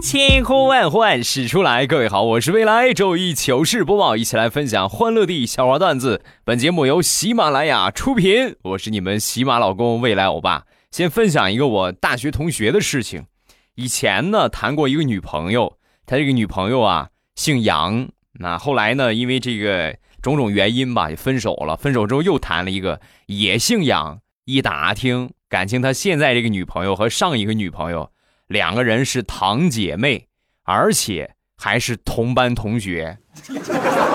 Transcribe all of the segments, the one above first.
千呼万唤始出来，各位好，我是未来周一糗事播报，一起来分享欢乐的小花段子。本节目由喜马拉雅出品，我是你们喜马老公未来欧巴。先分享一个我大学同学的事情，以前呢谈过一个女朋友，他这个女朋友啊姓杨，那后来呢因为这个种种原因吧就分手了，分手之后又谈了一个也姓杨，一打听感情他现在这个女朋友和上一个女朋友。两个人是堂姐妹，而且还是同班同学。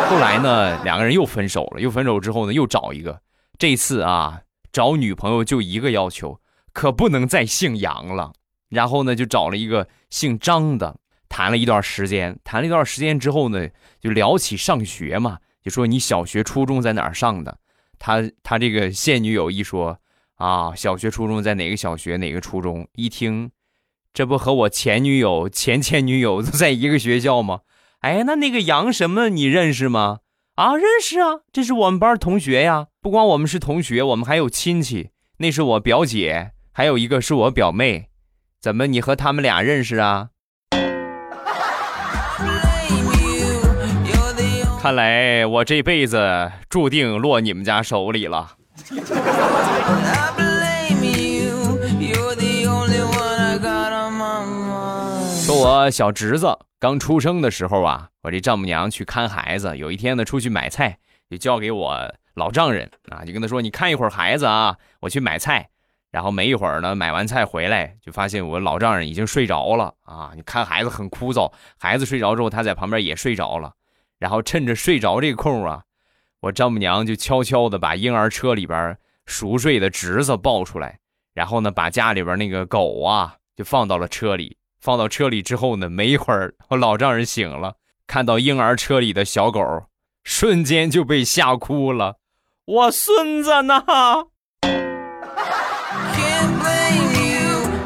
后来呢，两个人又分手了。又分手之后呢，又找一个。这次啊，找女朋友就一个要求，可不能再姓杨了。然后呢，就找了一个姓张的，谈了一段时间。谈了一段时间之后呢，就聊起上学嘛，就说你小学、初中在哪儿上的？他他这个现女友一说啊，小学、初中在哪个小学、哪个初中？一听。这不和我前女友、前前女友都在一个学校吗？哎，那那个杨什么你认识吗？啊，认识啊，这是我们班同学呀。不光我们是同学，我们还有亲戚，那是我表姐，还有一个是我表妹。怎么你和他们俩认识啊？看来我这辈子注定落你们家手里了。我小侄子刚出生的时候啊，我这丈母娘去看孩子。有一天呢，出去买菜，就交给我老丈人啊，就跟他说：“你看一会儿孩子啊，我去买菜。”然后没一会儿呢，买完菜回来，就发现我老丈人已经睡着了啊。你看孩子很枯燥，孩子睡着之后，他在旁边也睡着了。然后趁着睡着这个空啊，我丈母娘就悄悄的把婴儿车里边熟睡的侄子抱出来，然后呢，把家里边那个狗啊就放到了车里。放到车里之后呢，没一会儿，我老丈人醒了，看到婴儿车里的小狗，瞬间就被吓哭了。我孙子呢？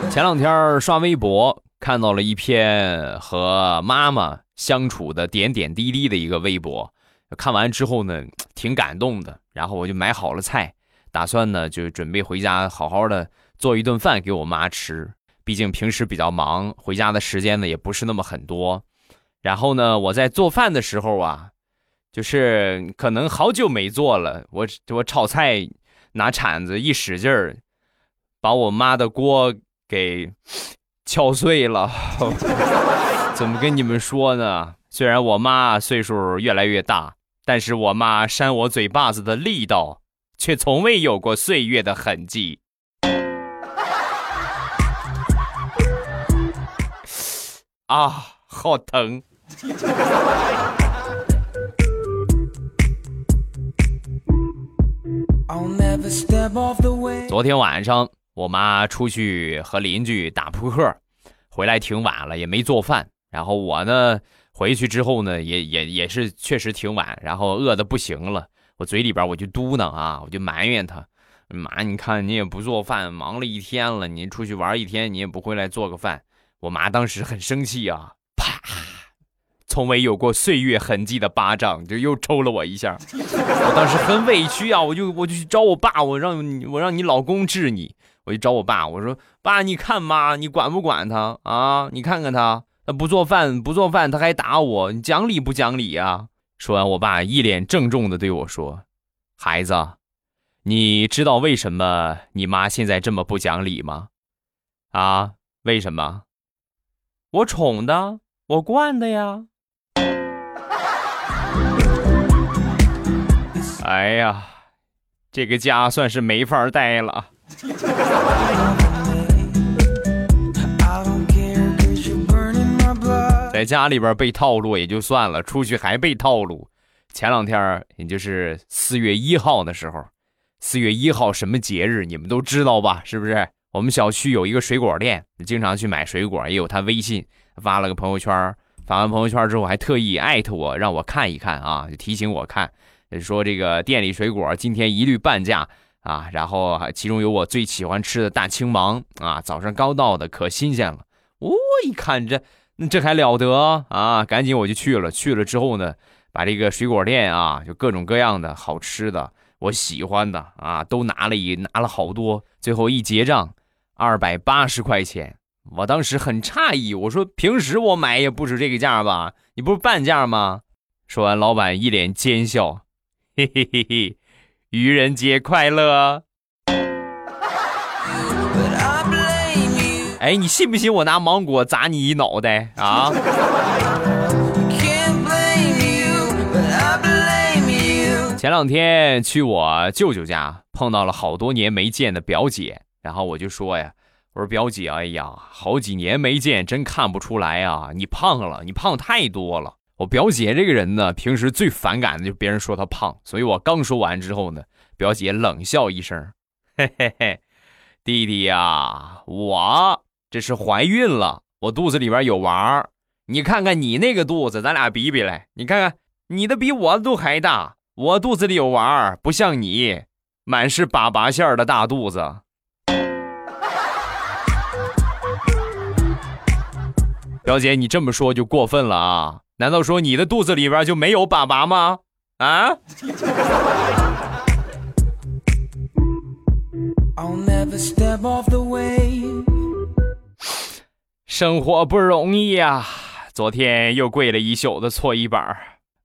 前两天刷微博，看到了一篇和妈妈相处的点点滴滴的一个微博，看完之后呢，挺感动的。然后我就买好了菜，打算呢就准备回家好好的做一顿饭给我妈吃。毕竟平时比较忙，回家的时间呢也不是那么很多。然后呢，我在做饭的时候啊，就是可能好久没做了，我我炒菜拿铲子一使劲儿，把我妈的锅给敲碎了。怎么跟你们说呢？虽然我妈岁数越来越大，但是我妈扇我嘴巴子的力道却从未有过岁月的痕迹。啊，好疼！昨天晚上，我妈出去和邻居打扑克，回来挺晚了，也没做饭。然后我呢，回去之后呢，也也也是确实挺晚，然后饿的不行了。我嘴里边我就嘟囔啊，我就埋怨他：妈，你看你也不做饭，忙了一天了，你出去玩一天，你也不回来做个饭。我妈当时很生气啊，啪，从未有过岁月痕迹的巴掌就又抽了我一下。我当时很委屈啊，我就我就去找我爸，我让你我让你老公治你。我就找我爸，我说爸，你看妈，你管不管他啊？你看看他，他不做饭不做饭，他还打我，你讲理不讲理啊？说完，我爸一脸郑重的对我说：“孩子，你知道为什么你妈现在这么不讲理吗？啊，为什么？”我宠的，我惯的呀。哎呀，这个家算是没法待了。在家里边被套路也就算了，出去还被套路。前两天，也就是四月一号的时候，四月一号什么节日，你们都知道吧？是不是？我们小区有一个水果店，经常去买水果，也有他微信发了个朋友圈，发完朋友圈之后还特意艾特我，让我看一看啊，就提醒我看，说这个店里水果今天一律半价啊，然后其中有我最喜欢吃的大青芒啊，早上刚到的，可新鲜了。我一看这，这还了得啊！赶紧我就去了，去了之后呢，把这个水果店啊，就各种各样的好吃的，我喜欢的啊，都拿了一拿了好多，最后一结账，二百八十块钱。我当时很诧异，我说平时我买也不止这个价吧？你不是半价吗？说完，老板一脸奸笑，嘿嘿嘿嘿，愚人节快乐！哎，你信不信我拿芒果砸你一脑袋啊？前两天去我舅舅家，碰到了好多年没见的表姐，然后我就说呀。我说表姐，哎呀，好几年没见，真看不出来啊！你胖了，你胖太多了。我表姐这个人呢，平时最反感的就是别人说她胖，所以我刚说完之后呢，表姐冷笑一声：“嘿嘿嘿，弟弟呀，我这是怀孕了，我肚子里边有娃儿。你看看你那个肚子，咱俩比比来，你看看你的比我的肚还大，我肚子里有娃儿，不像你，满是粑粑馅的大肚子。”表姐，你这么说就过分了啊！难道说你的肚子里边就没有粑粑吗？啊！生活不容易呀，昨天又跪了一宿的搓衣板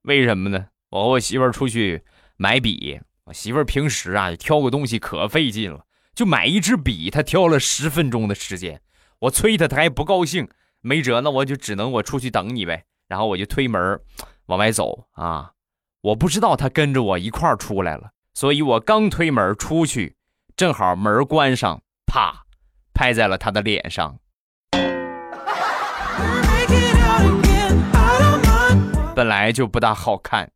为什么呢？我和我媳妇儿出去买笔，我媳妇儿平时啊挑个东西可费劲了，就买一支笔，她挑了十分钟的时间，我催她，她还不高兴。没辙，那我就只能我出去等你呗。然后我就推门往外走啊，我不知道他跟着我一块儿出来了，所以我刚推门出去，正好门关上，啪，拍在了他的脸上。本来就不大好看，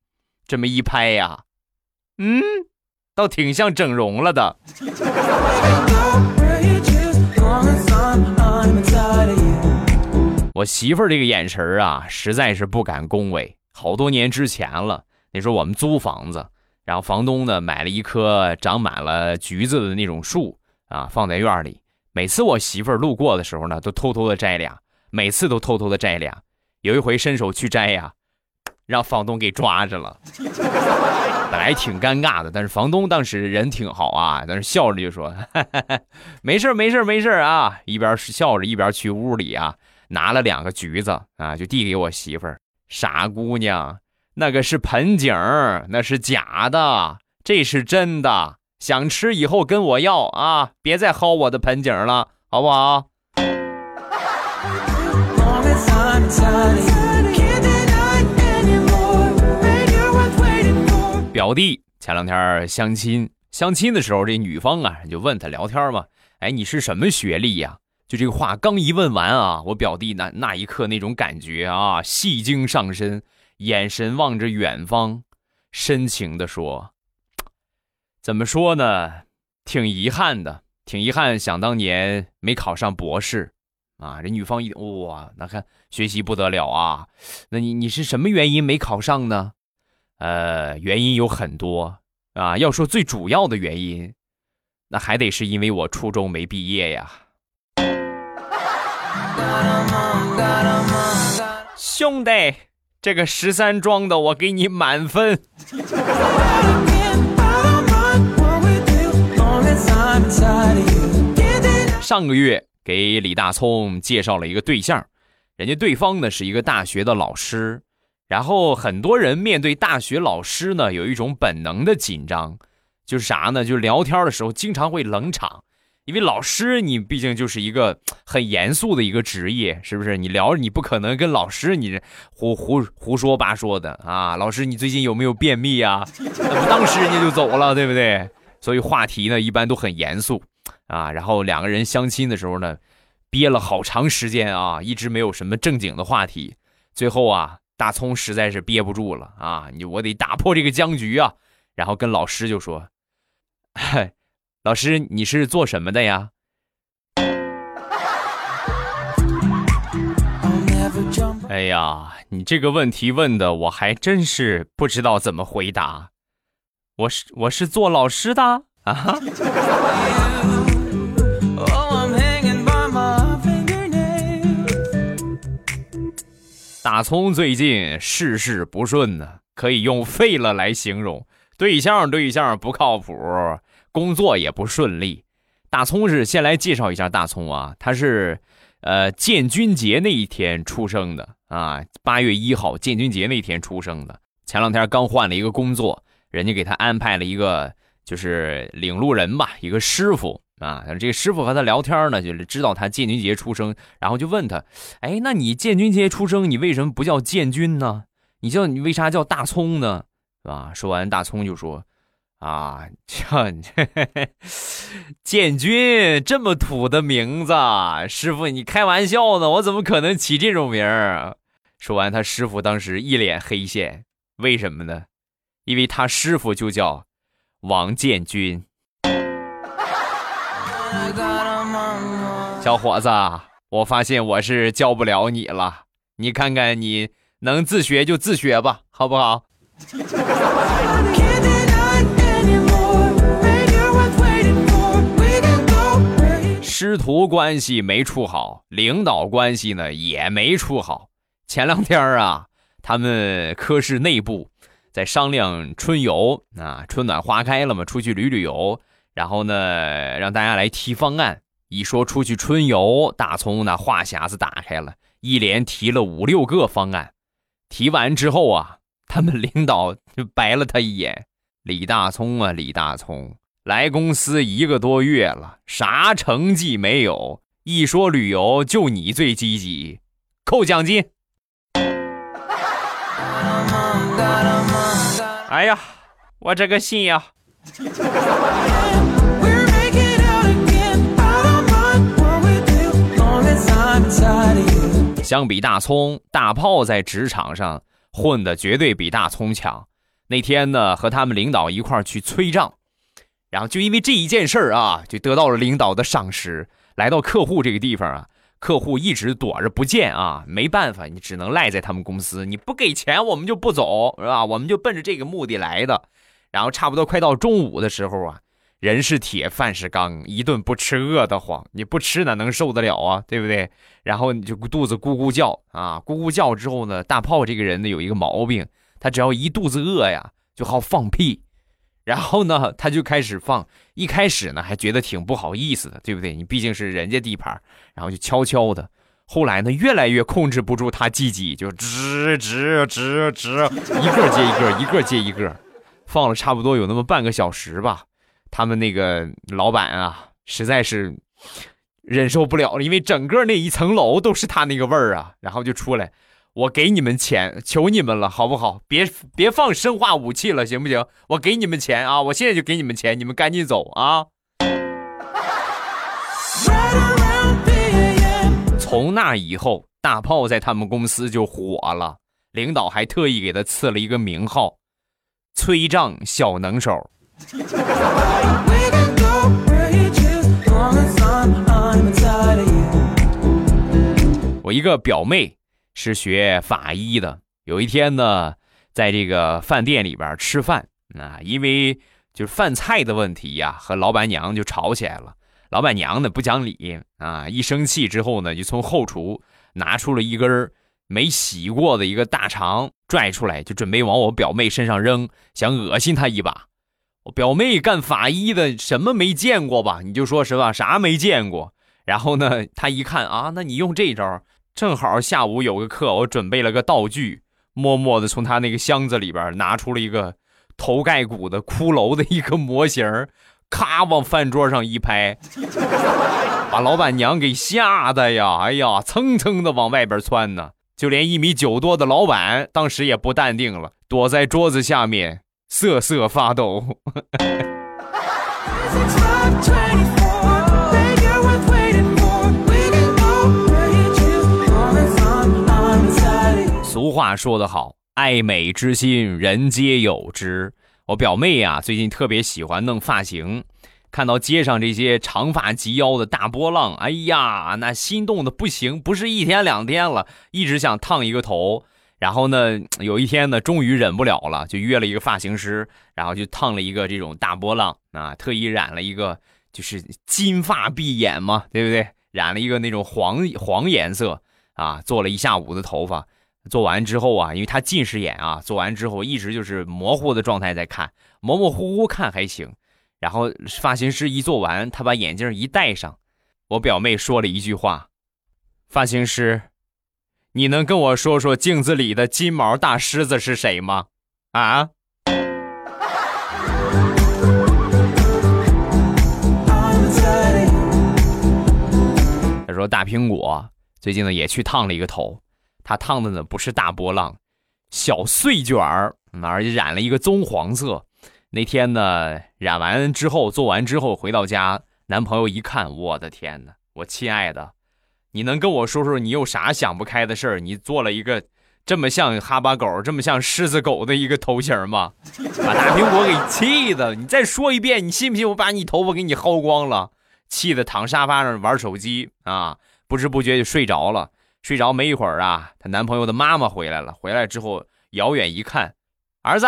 这么一拍呀，嗯，倒挺像整容了的。我媳妇儿这个眼神儿啊，实在是不敢恭维。好多年之前了，那时候我们租房子，然后房东呢买了一棵长满了橘子的那种树啊，放在院里。每次我媳妇儿路过的时候呢，都偷偷的摘俩，每次都偷偷的摘俩。有一回伸手去摘呀，让房东给抓着了。本来挺尴尬的，但是房东当时人挺好啊，但是笑着就说：“ 没事没事没事啊。”一边笑着一边去屋里啊。拿了两个橘子啊，就递给我媳妇儿。傻姑娘，那个是盆景那是假的，这是真的。想吃以后跟我要啊，别再薅我的盆景了，好不好？表弟前两天相亲，相亲的时候，这女方啊就问他聊天嘛，哎，你是什么学历呀？就这个话刚一问完啊，我表弟那那一刻那种感觉啊，戏精上身，眼神望着远方，深情的说：“怎么说呢？挺遗憾的，挺遗憾，想当年没考上博士啊。”这女方一哇，那看学习不得了啊。那你你是什么原因没考上呢？呃，原因有很多啊。要说最主要的原因，那还得是因为我初中没毕业呀。兄弟，这个十三装的我给你满分。上个月给李大聪介绍了一个对象，人家对方呢是一个大学的老师，然后很多人面对大学老师呢有一种本能的紧张，就是啥呢？就是聊天的时候经常会冷场。因为老师，你毕竟就是一个 很严肃的一个职业，是不是？你聊，你不可能跟老师你胡胡胡说八说的啊！老师，你最近有没有便秘啊？那不当时人家就走了，对不对？所以话题呢，一般都很严肃啊。然后两个人相亲的时候呢，憋了好长时间啊，一直没有什么正经的话题。最后啊，大葱实在是憋不住了啊，你我得打破这个僵局啊！然后跟老师就说：“嗨。”老师，你是做什么的呀？哎呀，你这个问题问的我还真是不知道怎么回答。我是我是做老师的啊。大葱最近事事不顺呢，可以用废了来形容。对象对象不靠谱，工作也不顺利。大葱是先来介绍一下大葱啊，他是呃建军节那一天出生的啊，八月一号建军节那天出生的。前两天刚换了一个工作，人家给他安排了一个就是领路人吧，一个师傅啊。这个师傅和他聊天呢，就是知道他建军节出生，然后就问他，哎，那你建军节出生，你为什么不叫建军呢？你叫你为啥叫大葱呢？是吧？说完，大葱就说。啊，叫 建军这么土的名字，师傅你开玩笑呢？我怎么可能起这种名儿？说完，他师傅当时一脸黑线，为什么呢？因为他师傅就叫王建军。小伙子，我发现我是教不了你了，你看看你能自学就自学吧，好不好？师徒关系没处好，领导关系呢也没处好。前两天啊，他们科室内部在商量春游啊，春暖花开了嘛，出去旅旅游。然后呢，让大家来提方案。一说出去春游，大葱那话匣子打开了，一连提了五六个方案。提完之后啊，他们领导就白了他一眼：“李大葱啊，李大葱。”来公司一个多月了，啥成绩没有？一说旅游，就你最积极，扣奖金。哎呀，我这个心呀！相比大葱，大炮在职场上混的绝对比大葱强。那天呢，和他们领导一块儿去催账。然后就因为这一件事儿啊，就得到了领导的赏识。来到客户这个地方啊，客户一直躲着不见啊，没办法，你只能赖在他们公司。你不给钱，我们就不走，是吧？我们就奔着这个目的来的。然后差不多快到中午的时候啊，人是铁，饭是钢，一顿不吃饿得慌。你不吃哪能受得了啊？对不对？然后你就肚子咕咕叫啊，咕咕叫之后呢，大炮这个人呢有一个毛病，他只要一肚子饿呀，就好放屁。然后呢，他就开始放。一开始呢，还觉得挺不好意思的，对不对？你毕竟是人家地盘，然后就悄悄的。后来呢，越来越控制不住他鸡鸡，就吱吱吱吱，一个接一个，一个接一个，放了差不多有那么半个小时吧。他们那个老板啊，实在是忍受不了了，因为整个那一层楼都是他那个味儿啊，然后就出来。我给你们钱，求你们了，好不好？别别放生化武器了，行不行？我给你们钱啊！我现在就给你们钱，你们赶紧走啊！从那以后，大炮在他们公司就火了，领导还特意给他赐了一个名号——催账小能手。我一个表妹。是学法医的。有一天呢，在这个饭店里边吃饭啊，因为就是饭菜的问题呀，和老板娘就吵起来了。老板娘呢不讲理啊，一生气之后呢，就从后厨拿出了一根没洗过的一个大肠，拽出来就准备往我表妹身上扔，想恶心她一把。我表妹干法医的，什么没见过吧？你就说实话，啥没见过。然后呢，她一看啊，那你用这招。正好下午有个课，我准备了个道具，默默的从他那个箱子里边拿出了一个头盖骨的骷髅的一个模型，咔往饭桌上一拍，把老板娘给吓得呀，哎呀，蹭蹭的往外边窜呢。就连一米九多的老板当时也不淡定了，躲在桌子下面瑟瑟发抖。话说得好，爱美之心，人皆有之。我表妹呀，最近特别喜欢弄发型，看到街上这些长发及腰的大波浪，哎呀，那心动的不行，不是一天两天了，一直想烫一个头。然后呢，有一天呢，终于忍不了了，就约了一个发型师，然后就烫了一个这种大波浪啊，特意染了一个就是金发碧眼嘛，对不对？染了一个那种黄黄颜色啊，做了一下午的头发。做完之后啊，因为他近视眼啊，做完之后一直就是模糊的状态在看，模模糊糊看还行。然后发型师一做完，他把眼镜一戴上，我表妹说了一句话：“发型师，你能跟我说说镜子里的金毛大狮子是谁吗？”啊？他说大苹果最近呢也去烫了一个头。他烫的呢不是大波浪，小碎卷儿，而且染了一个棕黄色。那天呢染完之后，做完之后回到家，男朋友一看，我的天哪！我亲爱的，你能跟我说说你有啥想不开的事儿？你做了一个这么像哈巴狗、这么像狮子狗的一个头型吗？把大苹果给气的！你再说一遍，你信不信我把你头发给你薅光了？气的躺沙发上玩手机啊，不知不觉就睡着了。睡着没一会儿啊，她男朋友的妈妈回来了。回来之后，遥远一看，儿子，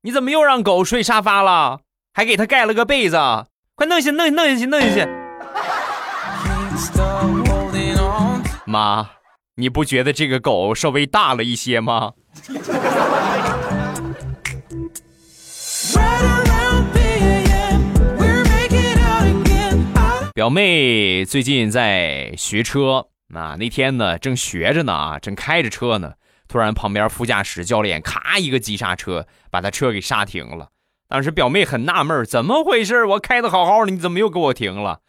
你怎么又让狗睡沙发了？还给他盖了个被子，快弄下，弄弄下去，弄下去。妈，你不觉得这个狗稍微大了一些吗？表妹最近在学车。那那天呢，正学着呢啊，正开着车呢，突然旁边副驾驶教练咔一个急刹车，把他车给刹停了。当时表妹很纳闷，怎么回事？我开的好好的，你怎么又给我停了？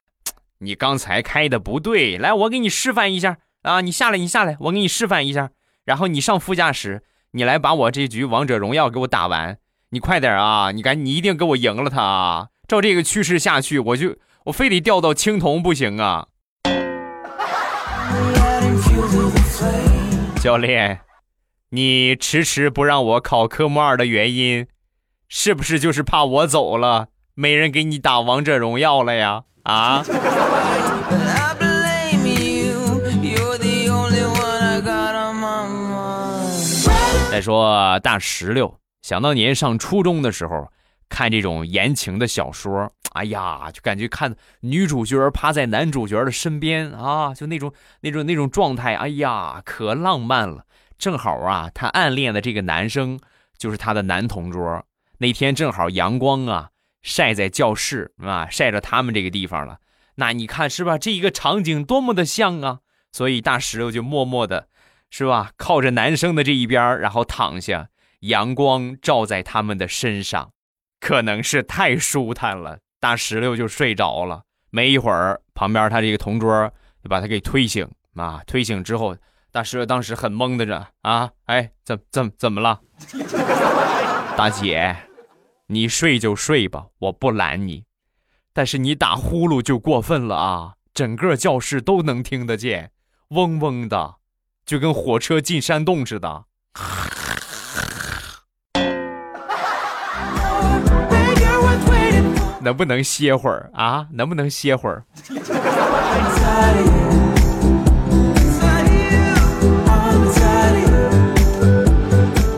你刚才开的不对，来，我给你示范一下啊！你下来，你下来，我给你示范一下。然后你上副驾驶，你来把我这局王者荣耀给我打完。你快点啊！你赶，你一定给我赢了他啊！照这个趋势下去，我就我非得掉到青铜不行啊！教练，你迟迟不让我考科目二的原因，是不是就是怕我走了，没人给你打王者荣耀了呀？啊？再说大石榴，想当年上初中的时候，看这种言情的小说。哎呀，就感觉看女主角趴在男主角的身边啊，就那种那种那种状态，哎呀，可浪漫了。正好啊，他暗恋的这个男生就是他的男同桌。那天正好阳光啊晒在教室啊，晒着他们这个地方了。那你看是吧？这一个场景多么的像啊！所以大石头就默默的，是吧？靠着男生的这一边，然后躺下，阳光照在他们的身上，可能是太舒坦了。大石榴就睡着了，没一会儿，旁边他这个同桌就把他给推醒啊！推醒之后，大石榴当时很懵的着啊！哎，怎怎怎么了？大姐，你睡就睡吧，我不拦你，但是你打呼噜就过分了啊！整个教室都能听得见，嗡嗡的，就跟火车进山洞似的。能不能歇会儿啊？能不能歇会儿？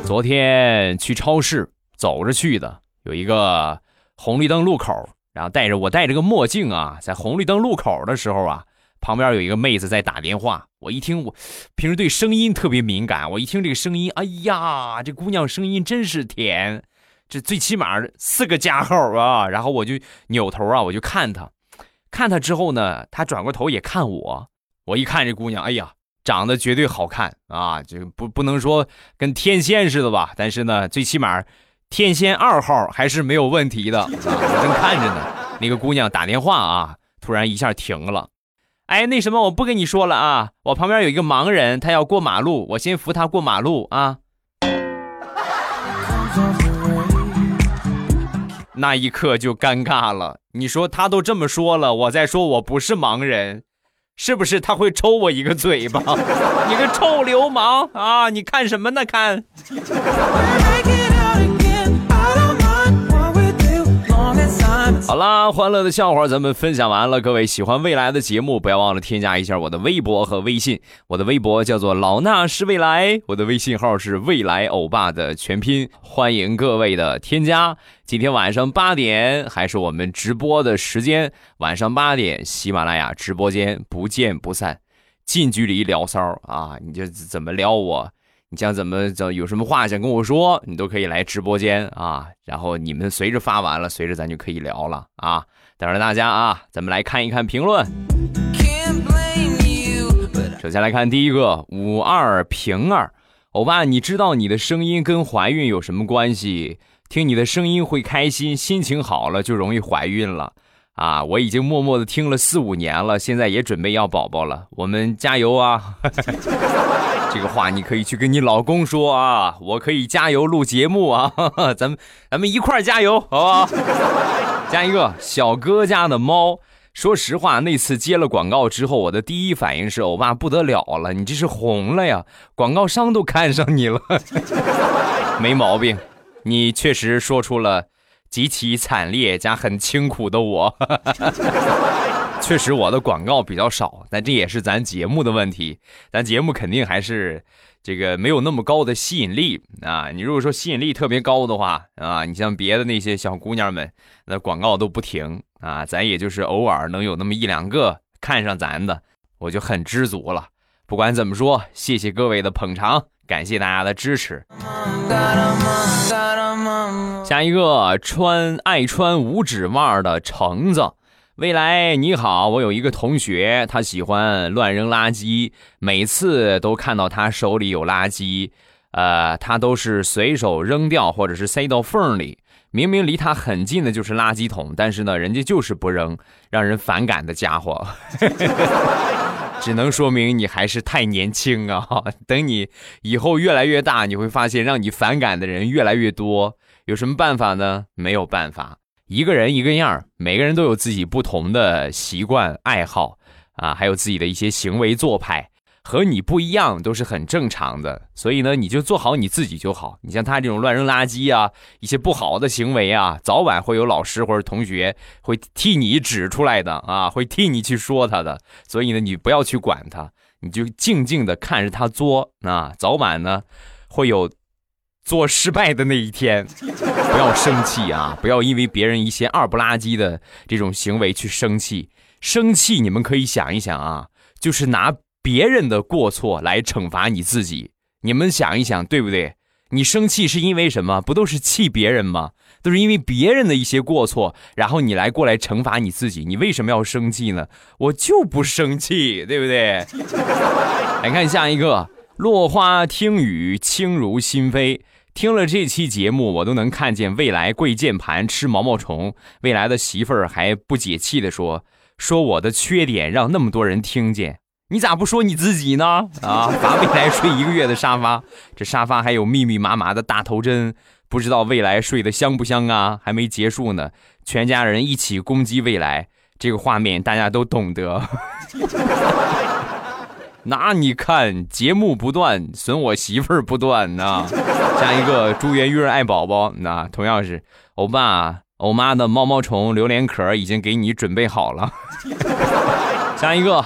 昨天去超市走着去的，有一个红绿灯路口，然后戴着我戴着个墨镜啊，在红绿灯路口的时候啊，旁边有一个妹子在打电话。我一听，我平时对声音特别敏感，我一听这个声音，哎呀，这姑娘声音真是甜。这最起码四个加号啊，然后我就扭头啊，我就看她，看她之后呢，她转过头也看我，我一看这姑娘，哎呀，长得绝对好看啊，就不不能说跟天仙似的吧，但是呢，最起码天仙二号还是没有问题的。我正看着呢，那个姑娘打电话啊，突然一下停了，哎，那什么，我不跟你说了啊，我旁边有一个盲人，他要过马路，我先扶他过马路啊。那一刻就尴尬了。你说他都这么说了，我再说我不是盲人，是不是他会抽我一个嘴巴？你个臭流氓啊！你看什么呢？看。好啦，欢乐的笑话咱们分享完了。各位喜欢未来的节目，不要忘了添加一下我的微博和微信。我的微博叫做老衲是未来，我的微信号是未来欧巴的全拼，欢迎各位的添加。今天晚上八点还是我们直播的时间，晚上八点喜马拉雅直播间不见不散。近距离聊骚啊，你就怎么撩我？你想怎么怎有什么话想跟我说，你都可以来直播间啊。然后你们随着发完了，随着咱就可以聊了啊。等着大家啊，咱们来看一看评论。首先来看第一个五二平儿，欧巴，你知道你的声音跟怀孕有什么关系？听你的声音会开心，心情好了就容易怀孕了。啊，我已经默默的听了四五年了，现在也准备要宝宝了，我们加油啊！这个话你可以去跟你老公说啊，我可以加油录节目啊，咱们咱们一块加油，好不好？加一个小哥家的猫。说实话，那次接了广告之后，我的第一反应是，欧巴不得了了，你这是红了呀，广告商都看上你了，没毛病，你确实说出了。极其惨烈加很清苦的我，确实我的广告比较少，但这也是咱节目的问题。咱节目肯定还是这个没有那么高的吸引力啊。你如果说吸引力特别高的话啊，你像别的那些小姑娘们，那广告都不停啊。咱也就是偶尔能有那么一两个看上咱的，我就很知足了。不管怎么说，谢谢各位的捧场，感谢大家的支持。下一个穿爱穿五指袜的橙子，未来你好，我有一个同学，他喜欢乱扔垃圾，每次都看到他手里有垃圾，呃，他都是随手扔掉或者是塞到缝里。明明离他很近的就是垃圾桶，但是呢，人家就是不扔，让人反感的家伙。只能说明你还是太年轻啊！等你以后越来越大，你会发现让你反感的人越来越多。有什么办法呢？没有办法，一个人一个样每个人都有自己不同的习惯、爱好啊，还有自己的一些行为做派，和你不一样都是很正常的。所以呢，你就做好你自己就好。你像他这种乱扔垃圾啊，一些不好的行为啊，早晚会有老师或者同学会替你指出来的啊，会替你去说他的。所以呢，你不要去管他，你就静静的看着他作啊，早晚呢会有。做失败的那一天，不要生气啊！不要因为别人一些二不拉几的这种行为去生气。生气，你们可以想一想啊，就是拿别人的过错来惩罚你自己。你们想一想，对不对？你生气是因为什么？不都是气别人吗？都是因为别人的一些过错，然后你来过来惩罚你自己。你为什么要生气呢？我就不生气，对不对？来看下一个，落花听雨，轻如心飞。听了这期节目，我都能看见未来跪键盘吃毛毛虫。未来的媳妇儿还不解气的说：“说我的缺点让那么多人听见，你咋不说你自己呢？啊，罚未来睡一个月的沙发，这沙发还有密密麻麻的大头针，不知道未来睡得香不香啊？还没结束呢，全家人一起攻击未来，这个画面大家都懂得。”那你看节目不断，损我媳妇儿不断呐。下一个朱元月爱宝宝，那同样是欧巴欧妈的毛毛虫榴莲壳已经给你准备好了。下一个，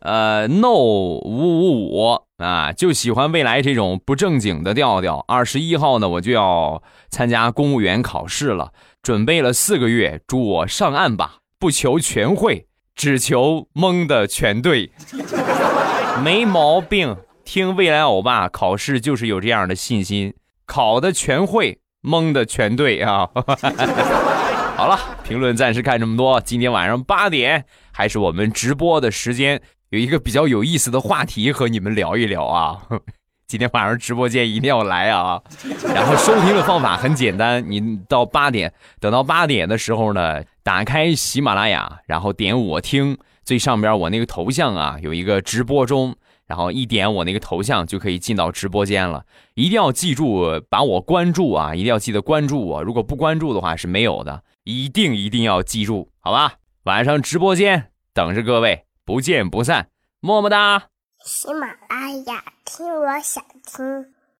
呃，no 五五五啊，就喜欢未来这种不正经的调调。二十一号呢，我就要参加公务员考试了，准备了四个月，祝我上岸吧，不求全会，只求蒙的全对。没毛病，听未来欧巴考试就是有这样的信心，考的全会，蒙的全对啊！好了，评论暂时看这么多。今天晚上八点还是我们直播的时间，有一个比较有意思的话题和你们聊一聊啊！今天晚上直播间一定要来啊！然后收听的方法很简单，你到八点，等到八点的时候呢，打开喜马拉雅，然后点我听。最上边我那个头像啊，有一个直播中，然后一点我那个头像就可以进到直播间了。一定要记住把我关注啊，一定要记得关注我。如果不关注的话是没有的，一定一定要记住，好吧？晚上直播间等着各位，不见不散，么么哒。喜马拉雅听，我想听。